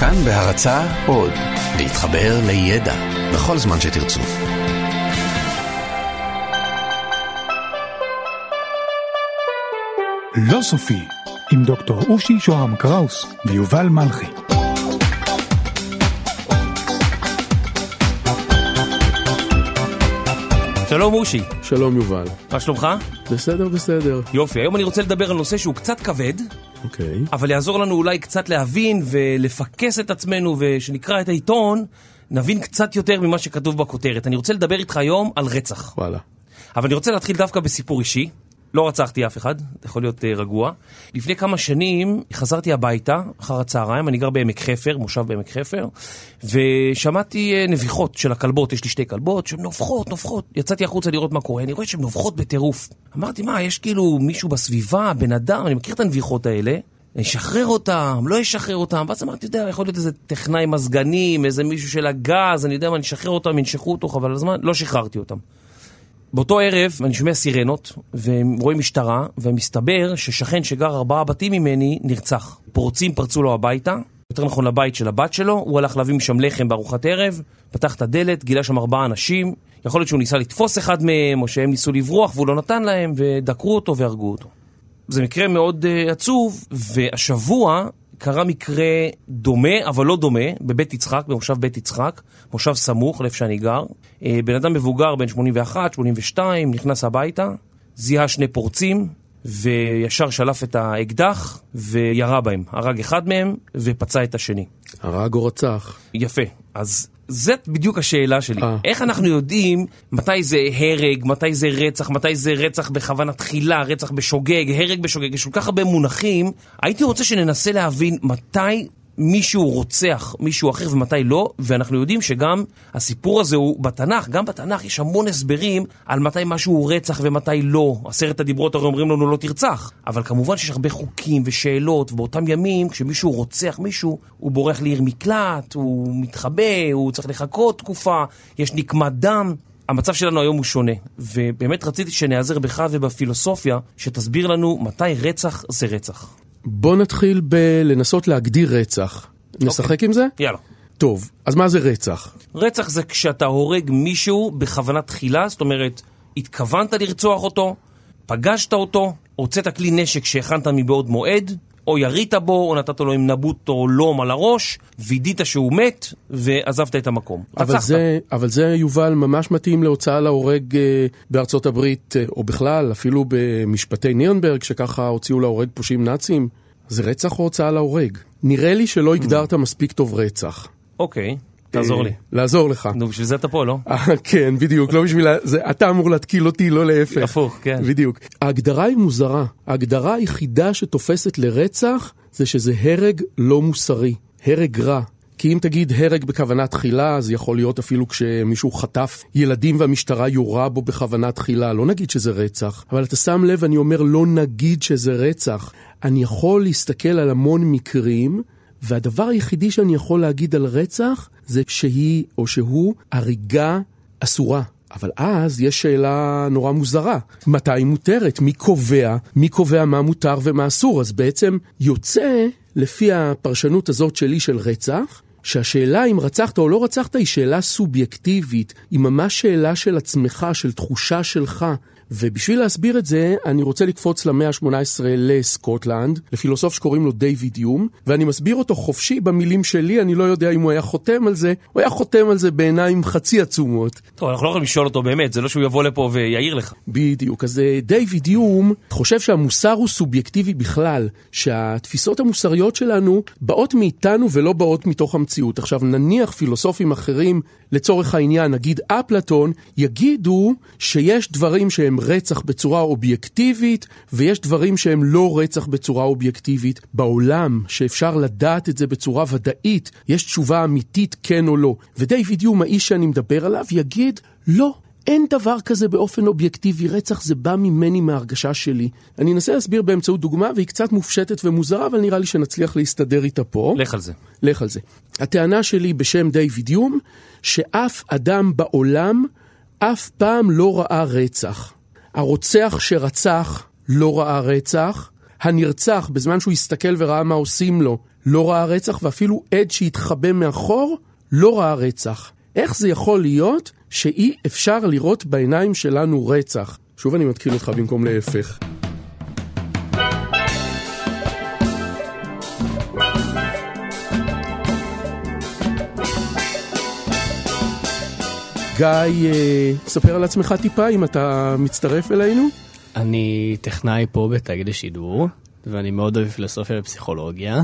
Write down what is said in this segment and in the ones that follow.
כאן בהרצה עוד, להתחבר לידע בכל זמן שתרצו. לא סופי, עם דוקטור אושי שוהם קראוס ויובל מלכי. שלום אושי, שלום יובל. מה שלומך? בסדר, בסדר. יופי, היום אני רוצה לדבר על נושא שהוא קצת כבד, אוקיי. אבל יעזור לנו אולי קצת להבין ולפקס את עצמנו, ושנקרא את העיתון, נבין קצת יותר ממה שכתוב בכותרת. אני רוצה לדבר איתך היום על רצח. וואלה. אבל אני רוצה להתחיל דווקא בסיפור אישי. לא רצחתי אף אחד, יכול להיות uh, רגוע. לפני כמה שנים חזרתי הביתה, אחר הצהריים, אני גר בעמק חפר, מושב בעמק חפר, ושמעתי uh, נביחות של הכלבות, יש לי שתי כלבות, שהן נובחות, נובחות. יצאתי החוצה לראות מה קורה, אני רואה שהן נובחות בטירוף. אמרתי, מה, יש כאילו מישהו בסביבה, בן אדם, אני מכיר את הנביחות האלה, אני אשחרר אותם, לא אשחרר אותם, ואז אמרתי, אתה יודע, יכול להיות איזה טכנאי מזגנים, איזה מישהו של הגז, אני יודע מה, אני אשחרר אותם, ינשכו אותו, חבל הזמן, לא שחררתי אותם. באותו ערב אני שומע סירנות, והם רואים משטרה, ומסתבר ששכן שגר ארבעה בתים ממני נרצח. פורצים פרצו לו הביתה, יותר נכון לבית של הבת שלו, הוא הלך להביא משם לחם בארוחת ערב, פתח את הדלת, גילה שם ארבעה אנשים, יכול להיות שהוא ניסה לתפוס אחד מהם, או שהם ניסו לברוח והוא לא נתן להם, ודקרו אותו והרגו אותו. זה מקרה מאוד uh, עצוב, והשבוע קרה מקרה דומה, אבל לא דומה, בבית יצחק, במושב בית יצחק, מושב סמוך לאיפה שאני גר. אה, בן אדם מבוגר, בן 81, 82, נכנס הביתה, זיהה שני פורצים, וישר שלף את האקדח וירה בהם. הרג אחד מהם ופצע את השני. הרג או רצח? יפה. אז זאת בדיוק השאלה שלי. אה. איך אנחנו יודעים מתי זה הרג, מתי זה רצח, מתי זה רצח בכוונה תחילה, רצח בשוגג, הרג בשוגג, יש כל כך הרבה מונחים. הייתי רוצה שננסה להבין מתי מישהו רוצח מישהו אחר ומתי לא, ואנחנו יודעים שגם הסיפור הזה הוא בתנ"ך, גם בתנ"ך יש המון הסברים על מתי משהו הוא רצח ומתי לא. עשרת הדיברות הרי אומרים לנו לא תרצח. אבל כמובן שיש הרבה חוקים ושאלות, ובאותם ימים כשמישהו רוצח מישהו, הוא בורח לעיר מקלט, הוא מתחבא, הוא צריך לחכות תקופה, יש נקמת דם. המצב שלנו היום הוא שונה, ובאמת רציתי שנעזר בך ובפילוסופיה, שתסביר לנו מתי רצח זה רצח. בוא נתחיל בלנסות להגדיר רצח. נשחק עם זה? יאללה. טוב, אז מה זה רצח? רצח זה כשאתה הורג מישהו בכוונה תחילה, זאת אומרת, התכוונת לרצוח אותו, פגשת אותו, הוצאת כלי נשק שהכנת מבעוד מועד, או ירית בו, או נתת לו עם נבוט או לום על הראש, וידית שהוא מת, ועזבת את המקום. אבל רצחת. זה, אבל זה, יובל, ממש מתאים להוצאה להורג אה, בארצות הברית, אה, או בכלל, אפילו במשפטי נירנברג, שככה הוציאו להורג פושעים נאצים. זה רצח או הוצאה להורג? נראה לי שלא הגדרת מספיק טוב רצח. אוקיי, תעזור לי. לעזור לך. נו, בשביל זה אתה פה, לא? אה, כן, בדיוק, לא בשביל... זה, אתה אמור להתקיל אותי, לא להפך. הפוך, כן. בדיוק. ההגדרה היא מוזרה. ההגדרה היחידה שתופסת לרצח זה שזה הרג לא מוסרי, הרג רע. כי אם תגיד הרג בכוונה תחילה, זה יכול להיות אפילו כשמישהו חטף ילדים והמשטרה יורה בו בכוונה תחילה. לא נגיד שזה רצח. אבל אתה שם לב, אני אומר לא נגיד שזה רצח. אני יכול להסתכל על המון מקרים, והדבר היחידי שאני יכול להגיד על רצח זה שהיא או שהוא הריגה אסורה. אבל אז יש שאלה נורא מוזרה, מתי היא מותרת? מי קובע? מי קובע מה מותר ומה אסור? אז בעצם יוצא, לפי הפרשנות הזאת שלי של רצח, שהשאלה אם רצחת או לא רצחת היא שאלה סובייקטיבית, היא ממש שאלה של עצמך, של תחושה שלך. ובשביל להסביר את זה, אני רוצה לקפוץ למאה ה-18 לסקוטלנד, לפילוסוף שקוראים לו דיוויד יום, ואני מסביר אותו חופשי במילים שלי, אני לא יודע אם הוא היה חותם על זה, הוא היה חותם על זה בעיניים חצי עצומות. טוב, אנחנו לא יכולים לשאול אותו באמת, זה לא שהוא יבוא לפה ויעיר לך. בדיוק, אז אה, דיוויד יום חושב שהמוסר הוא סובייקטיבי בכלל, שהתפיסות המוסריות שלנו באות מאיתנו ולא באות מתוך המציאות. עכשיו נניח פילוסופים אחרים, לצורך העניין, נגיד אפלטון, יגידו שיש דברים שהם רצח בצורה אובייקטיבית, ויש דברים שהם לא רצח בצורה אובייקטיבית. בעולם, שאפשר לדעת את זה בצורה ודאית, יש תשובה אמיתית כן או לא. ודייוויד יום, האיש שאני מדבר עליו, יגיד, לא. אין דבר כזה באופן אובייקטיבי, רצח זה בא ממני מההרגשה שלי. אני אנסה להסביר באמצעות דוגמה, והיא קצת מופשטת ומוזרה, אבל נראה לי שנצליח להסתדר איתה פה. לך על זה. לך על זה. הטענה שלי בשם דיוויד יום, שאף אדם בעולם אף פעם לא ראה רצח. הרוצח שרצח לא ראה רצח, הנרצח בזמן שהוא הסתכל וראה מה עושים לו לא ראה רצח, ואפילו עד שהתחבא מאחור לא ראה רצח. איך זה יכול להיות שאי אפשר לראות בעיניים שלנו רצח? שוב אני מתקיל אותך במקום להפך. גיא, אה, ספר על עצמך טיפה אם אתה מצטרף אלינו. אני טכנאי פה בתאגיד השידור, ואני מאוד אוהב פילוסופיה ופסיכולוגיה.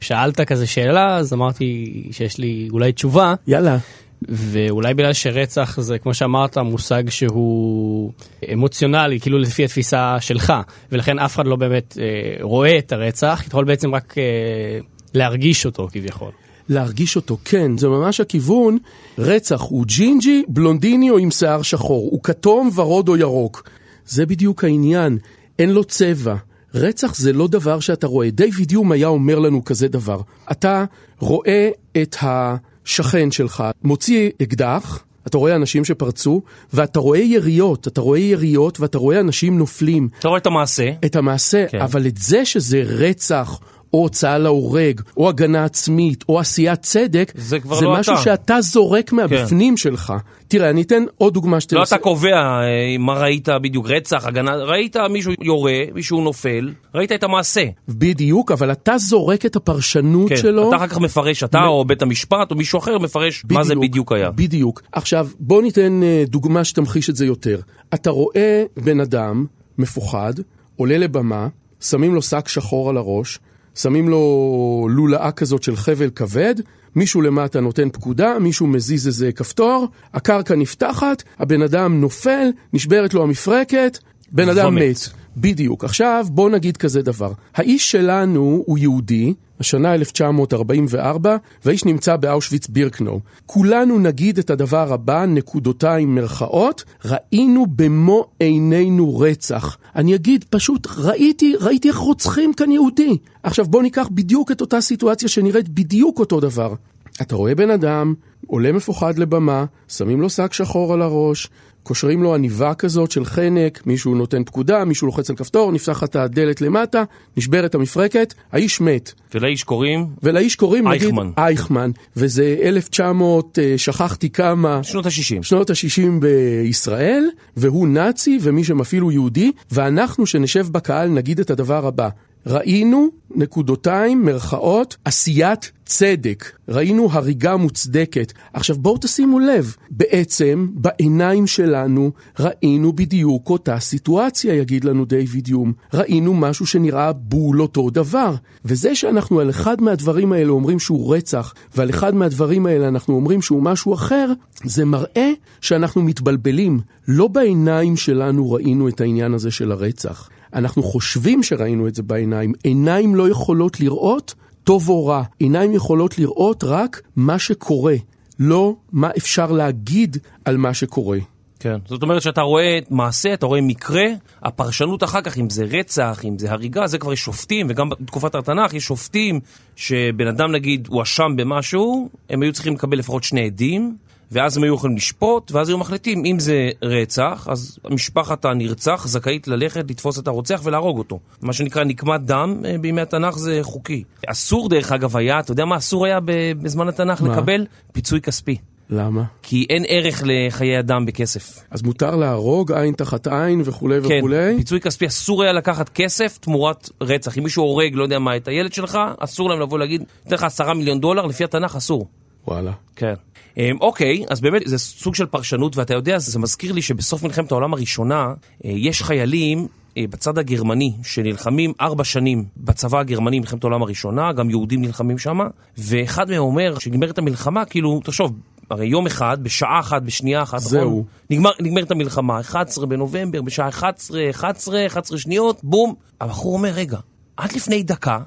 שאלת כזה שאלה, אז אמרתי שיש לי אולי תשובה, יאללה. ואולי בגלל שרצח זה, כמו שאמרת, מושג שהוא אמוציונלי, כאילו לפי התפיסה שלך, ולכן אף אחד לא באמת אה, רואה את הרצח, יכול בעצם רק אה, להרגיש אותו כביכול. להרגיש אותו, כן, זה ממש הכיוון. רצח הוא ג'ינג'י, בלונדיני או עם שיער שחור, הוא כתום, ורוד או ירוק. זה בדיוק העניין, אין לו צבע. רצח זה לא דבר שאתה רואה. דיוויד יום היה אומר לנו כזה דבר. אתה רואה את השכן שלך, מוציא אקדח, אתה רואה אנשים שפרצו, ואתה רואה יריות, אתה רואה יריות ואתה רואה אנשים נופלים. אתה רואה את המעשה. את המעשה, כן. אבל את זה שזה רצח, או הוצאה להורג, או הגנה עצמית, או עשיית צדק, זה כבר זה לא משהו אתה. שאתה זורק מהבפנים שלך. תראה, אני אתן עוד דוגמה שתנסה. לא אתה קובע אה, מה ראית בדיוק, רצח, הגנה, ראית מישהו יורה, מישהו נופל, ראית את המעשה. בדיוק, אבל אתה זורק את הפרשנות כן, שלו. אתה אחר כך מפרש, אתה או בית המשפט או מישהו אחר מפרש מה זה בדיוק היה. בדיוק. עכשיו, בוא ניתן אה, דוגמה שתמחיש את זה יותר. אתה רואה בן אדם מפוחד, עולה לבמה, שמים לו שק שחור על הראש, שמים לו לולאה כזאת של חבל כבד, מישהו למטה נותן פקודה, מישהו מזיז איזה כפתור, הקרקע נפתחת, הבן אדם נופל, נשברת לו המפרקת, בן אדם. מת. בדיוק. עכשיו בוא נגיד כזה דבר. האיש שלנו הוא יהודי, השנה 1944, והאיש נמצא באושוויץ בירקנאו. כולנו נגיד את הדבר הבא, נקודותיים מרכאות, ראינו במו עינינו רצח. אני אגיד פשוט, ראיתי, ראיתי איך רוצחים כאן יהודי. עכשיו בוא ניקח בדיוק את אותה סיטואציה שנראית בדיוק אותו דבר. אתה רואה בן אדם, עולה מפוחד לבמה, שמים לו שק שחור על הראש, קושרים לו עניבה כזאת של חנק, מישהו נותן פקודה, מישהו לוחץ על כפתור, נפתחת הדלת למטה, נשברת המפרקת, האיש מת. ולאיש קוראים ולאיש קוראים נגיד אייכמן. אייכמן, וזה 1900, אה, שכחתי כמה, שנות ה-60. שנות ה-60 בישראל, והוא נאצי ומי שמפעיל הוא יהודי, ואנחנו שנשב בקהל נגיד את הדבר הבא. ראינו, נקודותיים, מרכאות, עשיית צדק. ראינו הריגה מוצדקת. עכשיו בואו תשימו לב, בעצם בעיניים שלנו ראינו בדיוק אותה סיטואציה, יגיד לנו דיוויד יום. ראינו משהו שנראה בול אותו דבר. וזה שאנחנו על אחד מהדברים האלה אומרים שהוא רצח, ועל אחד מהדברים האלה אנחנו אומרים שהוא משהו אחר, זה מראה שאנחנו מתבלבלים. לא בעיניים שלנו ראינו את העניין הזה של הרצח. אנחנו חושבים שראינו את זה בעיניים. עיניים לא יכולות לראות טוב או רע. עיניים יכולות לראות רק מה שקורה, לא מה אפשר להגיד על מה שקורה. כן. זאת אומרת שאתה רואה מעשה, אתה רואה מקרה, הפרשנות אחר כך, אם זה רצח, אם זה הריגה, זה כבר יש שופטים, וגם בתקופת התנ"ך יש שופטים שבן אדם נגיד הואשם במשהו, הם היו צריכים לקבל לפחות שני עדים, ואז הם היו יכולים לשפוט, ואז היו מחליטים, אם זה רצח, אז משפחת הנרצח זכאית ללכת, לתפוס את הרוצח ולהרוג אותו. מה שנקרא נקמת דם אה, בימי התנ"ך זה חוקי. אסור דרך אגב היה, אתה יודע מה אסור היה בזמן התנ"ך מה? לקבל? פיצוי כספי. למה? כי אין ערך לחיי אדם בכסף. אז מותר להרוג עין תחת עין וכולי כן, וכולי? פיצוי כספי, אסור היה לקחת כסף תמורת רצח. אם מישהו הורג, לא יודע מה, את הילד שלך, אסור להם לבוא להגיד, ניתן לך עשרה מיליון דולר, לפי התנ"ך אסור. וואלה. כן. אמ, אוקיי, אז באמת זה סוג של פרשנות, ואתה יודע, זה מזכיר לי שבסוף מלחמת העולם הראשונה, אה, יש חיילים אה, בצד הגרמני שנלחמים ארבע שנים בצבא הגרמני, מלחמת העולם הראשונה, גם יהודים נלחמים שם, ואחד מהם אומר שנגמרת המלחמה, כאילו, תחשוב, הרי יום אחד, בשעה אחת, בשנייה אחת, זהו. נכון? נגמר, נגמרת המלחמה, 11 בנובמבר, בשעה 11, 11, 11 שניות, בום. הבחור אומר, רגע, עד לפני דקה,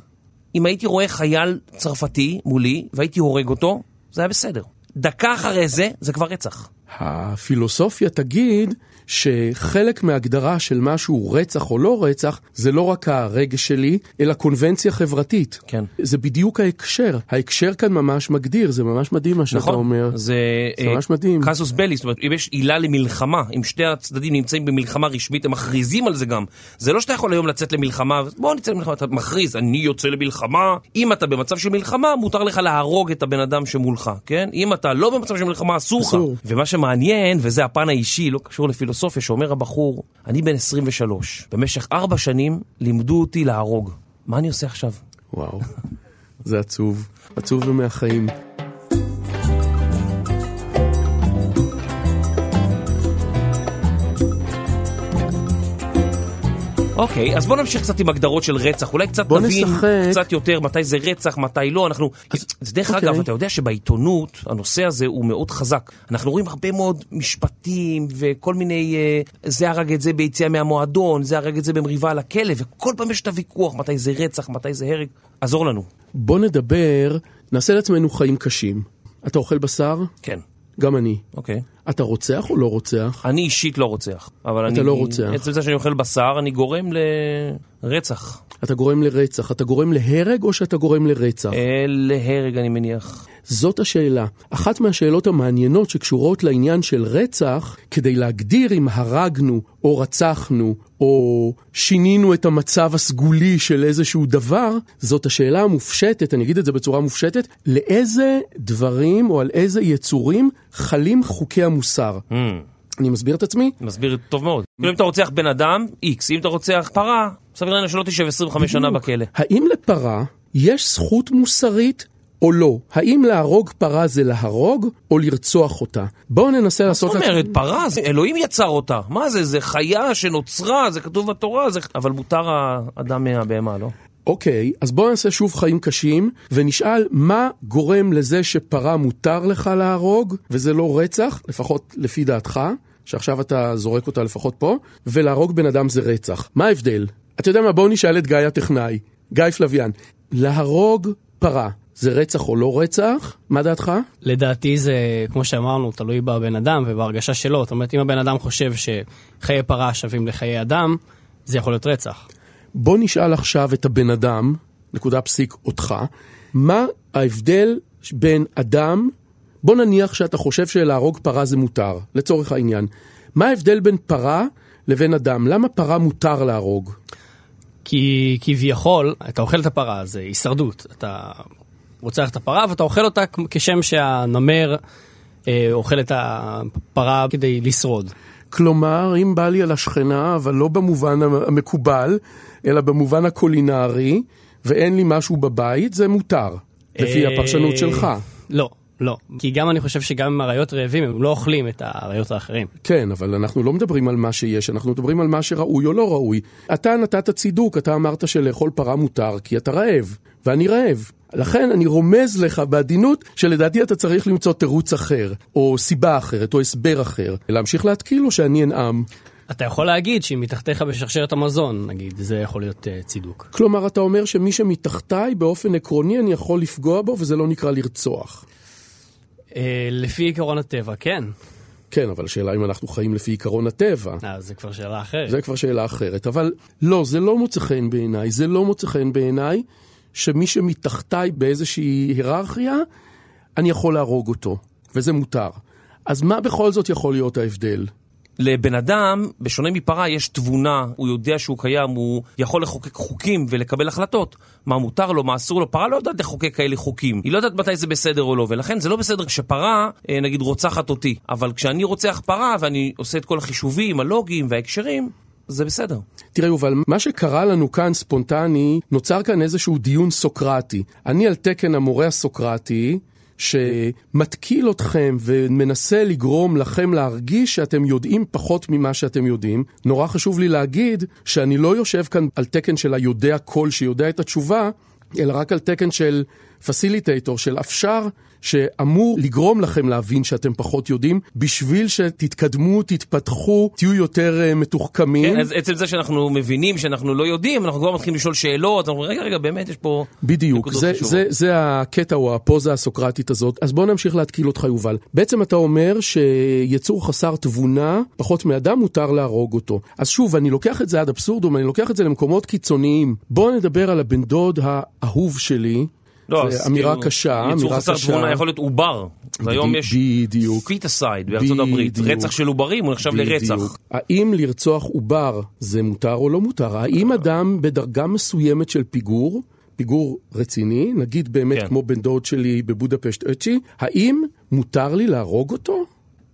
אם הייתי רואה חייל צרפתי מולי והייתי הורג אותו, זה היה בסדר. דקה אחרי זה, זה כבר רצח. הפילוסופיה תגיד שחלק מהגדרה של משהו רצח או לא רצח, זה לא רק הרגש שלי, אלא קונבנציה חברתית. כן. זה בדיוק ההקשר. ההקשר כאן ממש מגדיר, זה ממש מדהים מה שאתה נכון, אומר. זה, זה ממש מדהים. קאסוס בלי, זאת אומרת, אם יש עילה למלחמה, אם שתי הצדדים נמצאים במלחמה רשמית, הם מכריזים על זה גם. זה לא שאתה יכול היום לצאת למלחמה, בוא נצא למלחמה, אתה מכריז, אני יוצא למלחמה. אם אתה במצב של מלחמה, מותר לך להרוג את הבן אדם שמולך, כן? אם אתה לא במצב של מלחמה, אסור לך. שמעניין, וזה הפן האישי, לא קשור לפילוסופיה, שאומר הבחור, אני בן 23, במשך ארבע שנים לימדו אותי להרוג. מה אני עושה עכשיו? וואו, זה עצוב. עצוב ומהחיים. אוקיי, אז בוא נמשיך קצת עם הגדרות של רצח, אולי קצת נבין. קצת יותר מתי זה רצח, מתי לא, אנחנו... אז דרך אוקיי. אגב, אתה יודע שבעיתונות הנושא הזה הוא מאוד חזק. אנחנו רואים הרבה מאוד משפטים וכל מיני... אה, זה הרג את זה ביציאה מהמועדון, זה הרג את זה במריבה על הכלא, וכל פעם יש את הוויכוח, מתי זה רצח, מתי זה הרג. עזור לנו. בוא נדבר, נעשה לעצמנו חיים קשים. אתה אוכל בשר? כן, גם אני. אוקיי. אתה רוצח או לא רוצח? אני אישית לא רוצח, אבל אני... לא רוצח. עצם זה שאני אוכל בשר, אני גורם לרצח. אתה גורם לרצח. אתה גורם להרג או שאתה גורם לרצח? אה, להרג, אני מניח. זאת השאלה. אחת מהשאלות המעניינות שקשורות לעניין של רצח, כדי להגדיר אם הרגנו או רצחנו או שינינו את המצב הסגולי של איזשהו דבר, זאת השאלה המופשטת, אני אגיד את זה בצורה מופשטת, לאיזה דברים או על איזה יצורים חלים חוקי המוסר. Hmm. אני מסביר את עצמי? מסביר טוב מאוד. כאילו אם אתה רוצח בן אדם, איקס. אם אתה רוצח פרה, סביר להניח שלא תשב 25 שנה. בכלא. האם לפרה יש זכות מוסרית או לא? האם להרוג פרה זה להרוג או לרצוח אותה? בואו ננסה זאת לעשות... אומרת, פרה, זה- אלוהים יצר אותה. מה זה, זה חיה שנוצרה, זה כתוב בתורה, זה... אבל מותר האדם מהבהמה, לא? אוקיי, אז בואו נעשה שוב חיים קשים, ונשאל מה גורם לזה שפרה מותר לך להרוג, וזה לא רצח, לפחות לפי דעתך, שעכשיו אתה זורק אותה לפחות פה, ולהרוג בן אדם זה רצח. מה ההבדל? אתה יודע מה, בואו נשאל את גיא הטכנאי, גיא פלוויאן. להרוג פרה, זה רצח או לא רצח? מה דעתך? לדעתי זה, כמו שאמרנו, תלוי בבן אדם ובהרגשה שלו. זאת אומרת, אם הבן אדם חושב שחיי פרה שווים לחיי אדם, זה יכול להיות רצח. בוא נשאל עכשיו את הבן אדם, נקודה פסיק אותך, מה ההבדל בין אדם, בוא נניח שאתה חושב שלהרוג פרה זה מותר, לצורך העניין. מה ההבדל בין פרה לבין אדם? למה פרה מותר להרוג? כי כביכול, אתה אוכל את הפרה, זה הישרדות. אתה רוצח את הפרה ואתה אוכל אותה כשם שהנמר אה, אוכל את הפרה כדי לשרוד. כלומר, אם בא לי על השכנה, אבל לא במובן המקובל, אלא במובן הקולינרי, ואין לי משהו בבית, זה מותר, לפי אה, הפרשנות שלך. לא, לא. כי גם אני חושב שגם אם אריות רעבים, הם לא אוכלים את האריות האחרים. כן, אבל אנחנו לא מדברים על מה שיש, אנחנו מדברים על מה שראוי או לא ראוי. אתה נתת צידוק, אתה אמרת שלאכול פרה מותר כי אתה רעב, ואני רעב. לכן אני רומז לך בעדינות שלדעתי אתה צריך למצוא תירוץ אחר, או סיבה אחרת, או הסבר אחר. להמשיך להתקיל או שאני אנאם? אתה יכול להגיד שאם מתחתיך בשרשרת המזון, נגיד, זה יכול להיות uh, צידוק. כלומר, אתה אומר שמי שמתחתיי, באופן עקרוני אני יכול לפגוע בו וזה לא נקרא לרצוח. Uh, לפי עקרון הטבע, כן. כן, אבל השאלה אם אנחנו חיים לפי עקרון הטבע. אה, זה כבר שאלה אחרת. זה כבר שאלה אחרת. אבל לא, זה לא מוצא חן בעיניי. זה לא מוצא חן בעיניי שמי שמתחתיי באיזושהי היררכיה, אני יכול להרוג אותו, וזה מותר. אז מה בכל זאת יכול להיות ההבדל? לבן אדם, בשונה מפרה, יש תבונה, הוא יודע שהוא קיים, הוא יכול לחוקק חוקים ולקבל החלטות. מה מותר לו, מה אסור לו. פרה לא יודעת לחוקק כאלה חוקים. היא לא יודעת מתי זה בסדר או לא, ולכן זה לא בסדר כשפרה, אה, נגיד, רוצחת אותי. אבל כשאני רוצח פרה ואני עושה את כל החישובים, הלוגיים וההקשרים, זה בסדר. תראה, יובל, מה שקרה לנו כאן ספונטני, נוצר כאן איזשהו דיון סוקרטי. אני על תקן המורה הסוקרטי, שמתקיל אתכם ומנסה לגרום לכם להרגיש שאתם יודעים פחות ממה שאתם יודעים. נורא חשוב לי להגיד שאני לא יושב כאן על תקן של היודע כל שיודע את התשובה, אלא רק על תקן של פסיליטייטור, של אפשר שאמור לגרום לכם להבין שאתם פחות יודעים, בשביל שתתקדמו, תתפתחו, תהיו יותר אה, מתוחכמים. כן, אז עצם זה שאנחנו מבינים שאנחנו לא יודעים, אנחנו כבר מתחילים לשאול שאלות, אנחנו אומרים, רגע, רגע, באמת יש פה בדיוק, זה, חשובות." זה, זה הקטע או הפוזה הסוקרטית הזאת. אז בוא נמשיך להתקיל אותך, יובל. בעצם אתה אומר שיצור חסר תבונה, פחות מאדם, מותר להרוג אותו. אז שוב, אני לוקח את זה עד אבסורדום, אני לוקח את זה למקומות קיצוניים. בוא נדבר על הבן דוד האהוב שלי. לא, זה אז אמירה כאילו, קשה, יצור אמירה חסר קשה. תבונה יכול להיות עובר. והיום יש בדיוק. feticide בארצות הברית. רצח של עוברים הוא נחשב לרצח. האם לרצוח עובר זה מותר או לא מותר? האם אדם בדרגה מסוימת של פיגור, פיגור רציני, נגיד באמת כן. כמו בן דוד שלי בבודפשט אצ'י, האם מותר לי להרוג אותו?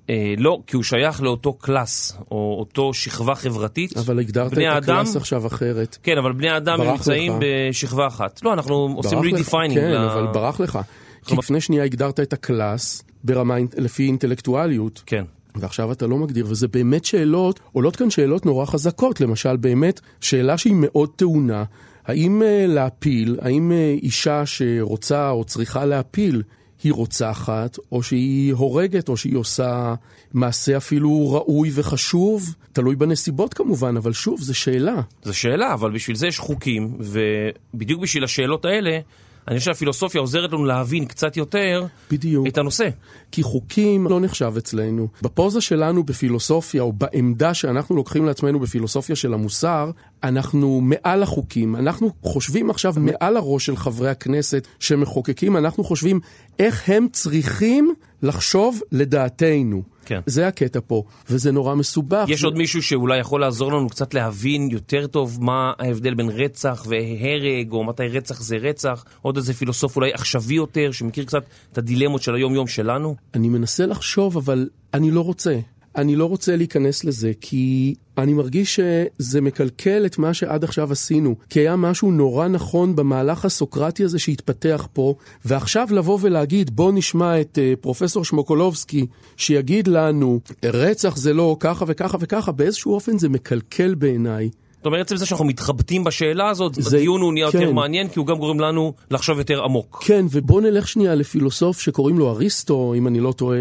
אה, לא, כי הוא שייך לאותו class, או אותו שכבה חברתית. אבל הגדרת את האדם- הקלאס עכשיו אחרת. כן, אבל בני האדם נמצאים לך. בשכבה אחת. לא, אנחנו עושים redefining. כן, אבל ברח לך. כי לפני שנייה הגדרת את ה class ברמה, לפי אינטלקטואליות. כן. ועכשיו אתה לא מגדיר, וזה באמת שאלות, עולות כאן שאלות נורא חזקות, למשל באמת שאלה שהיא מאוד טעונה, האם אה, להפיל, האם אה, אישה שרוצה או צריכה להפיל, היא רוצחת, או שהיא הורגת, או שהיא עושה מעשה אפילו ראוי וחשוב, תלוי בנסיבות כמובן, אבל שוב, זו שאלה. זו שאלה, אבל בשביל זה יש חוקים, ובדיוק בשביל השאלות האלה, אני חושב שהפילוסופיה עוזרת לנו להבין קצת יותר בדיוק. את הנושא. כי חוקים לא נחשב אצלנו. בפוזה שלנו בפילוסופיה, או בעמדה שאנחנו לוקחים לעצמנו בפילוסופיה של המוסר, אנחנו מעל החוקים. אנחנו חושבים עכשיו מעל הראש של חברי הכנסת שמחוקקים, אנחנו חושבים איך הם צריכים לחשוב לדעתנו. כן. זה הקטע פה, וזה נורא מסובך. יש עוד מישהו שאולי יכול לעזור לנו קצת להבין יותר טוב מה ההבדל בין רצח והרג, או מתי רצח זה רצח? עוד איזה פילוסוף אולי עכשווי יותר, שמכיר קצת את הדילמות של היום-יום שלנו? אני מנסה לחשוב, אבל אני לא רוצה. אני לא רוצה להיכנס לזה, כי אני מרגיש שזה מקלקל את מה שעד עכשיו עשינו. כי היה משהו נורא נכון במהלך הסוקרטי הזה שהתפתח פה, ועכשיו לבוא ולהגיד, בוא נשמע את uh, פרופסור שמוקולובסקי, שיגיד לנו, רצח זה לא ככה וככה וככה, באיזשהו אופן זה מקלקל בעיניי. אומרת, עצם זה שאנחנו מתחבטים בשאלה הזאת, זה- הדיון הוא נהיה כן. יותר מעניין, כי הוא גם גורם לנו לחשוב יותר עמוק. כן, ובוא נלך שנייה לפילוסוף שקוראים לו אריסטו, אם אני לא טועה,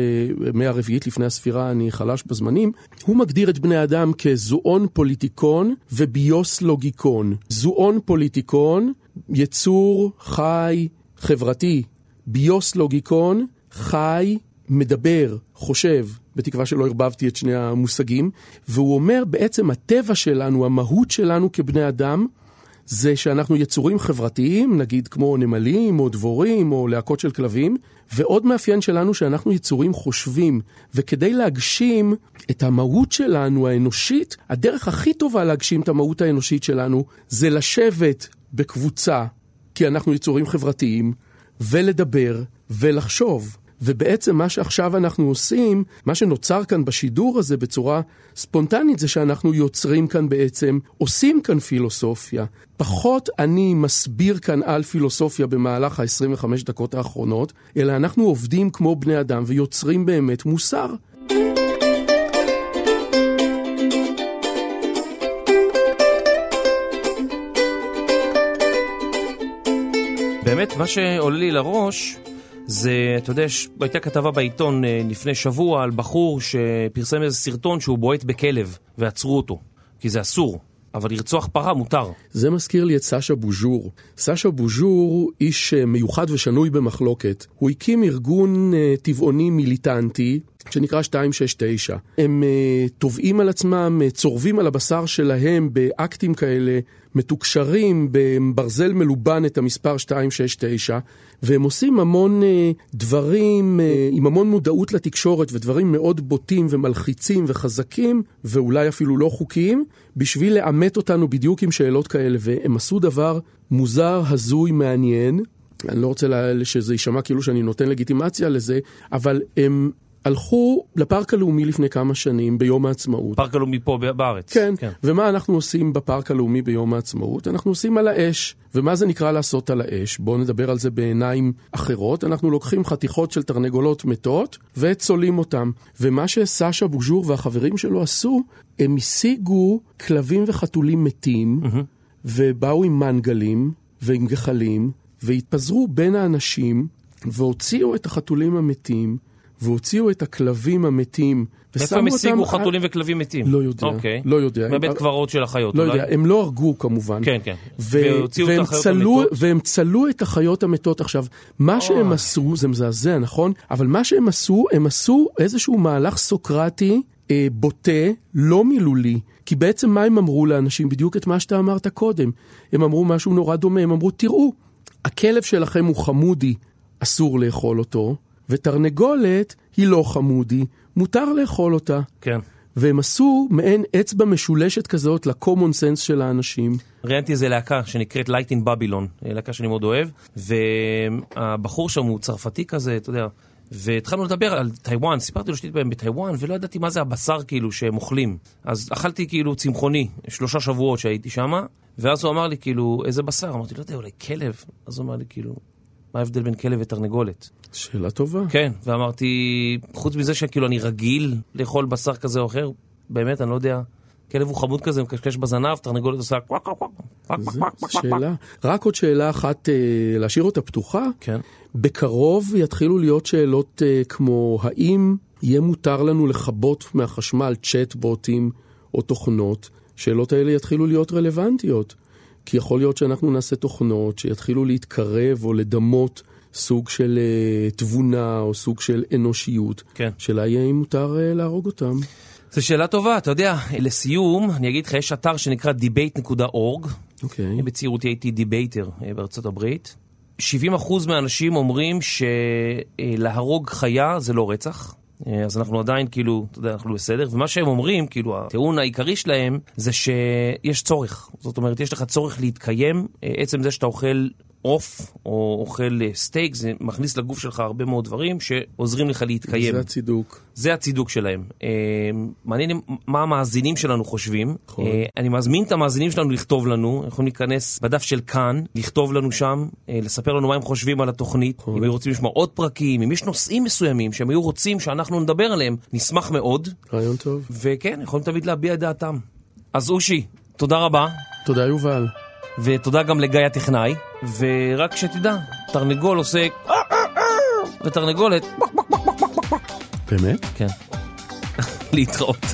מאה רביעית לפני הספירה, אני חלש בזמנים. הוא מגדיר את בני האדם כזואון פוליטיקון וביוס לוגיקון. זואון פוליטיקון, יצור חי, חברתי. ביוס לוגיקון, חי, מדבר, חושב, בתקווה שלא ערבבתי את שני המושגים, והוא אומר בעצם הטבע שלנו, המהות שלנו כבני אדם, זה שאנחנו יצורים חברתיים, נגיד כמו נמלים או דבורים או להקות של כלבים, ועוד מאפיין שלנו שאנחנו יצורים חושבים, וכדי להגשים את המהות שלנו האנושית, הדרך הכי טובה להגשים את המהות האנושית שלנו זה לשבת בקבוצה, כי אנחנו יצורים חברתיים, ולדבר ולחשוב. ובעצם מה שעכשיו אנחנו עושים, מה שנוצר כאן בשידור הזה בצורה ספונטנית, זה שאנחנו יוצרים כאן בעצם, עושים כאן פילוסופיה. פחות אני מסביר כאן על פילוסופיה במהלך ה-25 דקות האחרונות, אלא אנחנו עובדים כמו בני אדם ויוצרים באמת מוסר. באמת, מה שעולה לי לראש, זה, אתה יודע, הייתה כתבה בעיתון אה, לפני שבוע על בחור שפרסם איזה סרטון שהוא בועט בכלב, ועצרו אותו, כי זה אסור, אבל לרצוח פרה מותר. זה מזכיר לי את סשה בוז'ור. סשה בוז'ור, איש אה, מיוחד ושנוי במחלוקת. הוא הקים ארגון אה, טבעוני מיליטנטי שנקרא 269. הם אה, תובעים על עצמם, צורבים על הבשר שלהם באקטים כאלה מתוקשרים בברזל מלובן את המספר 269, והם עושים המון אה, דברים אה, עם המון מודעות לתקשורת ודברים מאוד בוטים ומלחיצים וחזקים, ואולי אפילו לא חוקיים, בשביל לאמת אותנו בדיוק עם שאלות כאלה, והם עשו דבר מוזר, הזוי, מעניין. אני לא רוצה שזה יישמע כאילו שאני נותן לגיטימציה לזה, אבל הם הלכו לפארק הלאומי לפני כמה שנים, ביום העצמאות. פארק הלאומי פה בארץ. כן. כן, ומה אנחנו עושים בפארק הלאומי ביום העצמאות? אנחנו עושים על האש. ומה זה נקרא לעשות על האש? בואו נדבר על זה בעיניים אחרות. אנחנו לוקחים חתיכות של תרנגולות מתות וצולעים אותם. ומה שסשה בוז'ור והחברים שלו עשו, הם השיגו כלבים וחתולים מתים, ובאו עם מנגלים ועם גחלים, והתפזרו בין האנשים. והוציאו את החתולים המתים, והוציאו את הכלבים המתים, איפה הם השיגו. חתולים וכלבים מתים? לא יודע, אוקיי. לא יודע. בבית הם- קברות של החיות, לא אולי? יודע, הם לא הרגו כמובן. כן, כן. ו- והוציאו את החיות צלו, המתות? והם צלו את החיות המתות. עכשיו, מה שהם עשו, זה מזעזע, נכון? אבל מה שהם עשו, הם עשו איזשהו מהלך סוקרטי אה, בוטה, לא מילולי. כי בעצם מה הם אמרו לאנשים? בדיוק את מה שאתה אמרת קודם. הם אמרו משהו נורא דומה, הם אמרו, תראו, הכלב שלכם הוא חמודי, אסור לאכול אותו, ותרנגולת היא לא חמודי, מותר לאכול אותה. כן. והם עשו מעין אצבע משולשת כזאת ל-common sense של האנשים. ראיינתי איזה להקה שנקראת Light in Babylon, להקה שאני מאוד אוהב, והבחור שם הוא צרפתי כזה, אתה יודע, והתחלנו לדבר על טיוואן, סיפרתי לו שהייתי בהם בטיוואן, ולא ידעתי מה זה הבשר כאילו שהם אוכלים. אז אכלתי כאילו צמחוני, שלושה שבועות שהייתי שם, ואז הוא אמר לי כאילו, איזה בשר? אמרתי, לא יודע, אולי כלב? אז הוא אמר לי כאילו, מה ההבדל בין כלב ותרנגולת? שאלה טובה. כן, ואמרתי, חוץ מזה שכאילו אני רגיל לאכול בשר כזה או אחר, באמת, אני לא יודע. כלב הוא חמוד כזה, מקשקש בזנב, תרנגולת עושה קוואק קוואק קוואק קוואק. שאלה. רק עוד שאלה אחת, אה, להשאיר אותה פתוחה. כן. בקרוב יתחילו להיות שאלות אה, כמו, האם יהיה מותר לנו לכבות מהחשמל צ'טבוטים או תוכנות? שאלות האלה יתחילו להיות רלוונטיות. כי יכול להיות שאנחנו נעשה תוכנות שיתחילו להתקרב או לדמות סוג של אה, תבונה או סוג של אנושיות. כן. שאלה יהיה אם מותר אה, להרוג אותם. זו שאלה טובה, אתה יודע, לסיום, אני אגיד לך, יש אתר שנקרא debate.org, אוקיי. בצעירותי הייתי debater אה, בארצות הברית. 70% מהאנשים אומרים שלהרוג חיה זה לא רצח. אה, אז אנחנו עדיין כאילו, אתה יודע, אנחנו בסדר, ומה שהם אומרים, כאילו, הטיעון העיקרי שלהם זה שיש צורך. זאת אומרת, יש לך צורך להתקיים, אה, עצם זה שאתה אוכל עוף או אוכל אה, סטייק, זה מכניס לגוף שלך הרבה מאוד דברים שעוזרים לך להתקיים. זה הצידוק. זה הצידוק שלהם. אה, מעניין מה המאזינים שלנו חושבים. נכון. אה, אני מזמין את המאזינים שלנו לכתוב לנו, יכולים להיכנס בדף של כאן, לכתוב לנו שם, אה, לספר לנו מה הם חושבים על התוכנית, נכון. אם היו רוצים לשמוע עוד פרקים, אם יש נושאים מסוימים שהם היו רוצים שאנחנו נדבר עליהם, נשמח מאוד, רעיון טוב. וכן, יכולים תמיד להביע את דעתם. אז אושי, תודה רבה, תודה יובל. ותודה גם לגיא הטכנאי, ורק שתדע, תרנגול עושה... ותרנגולת... באמת? כן. להתראות.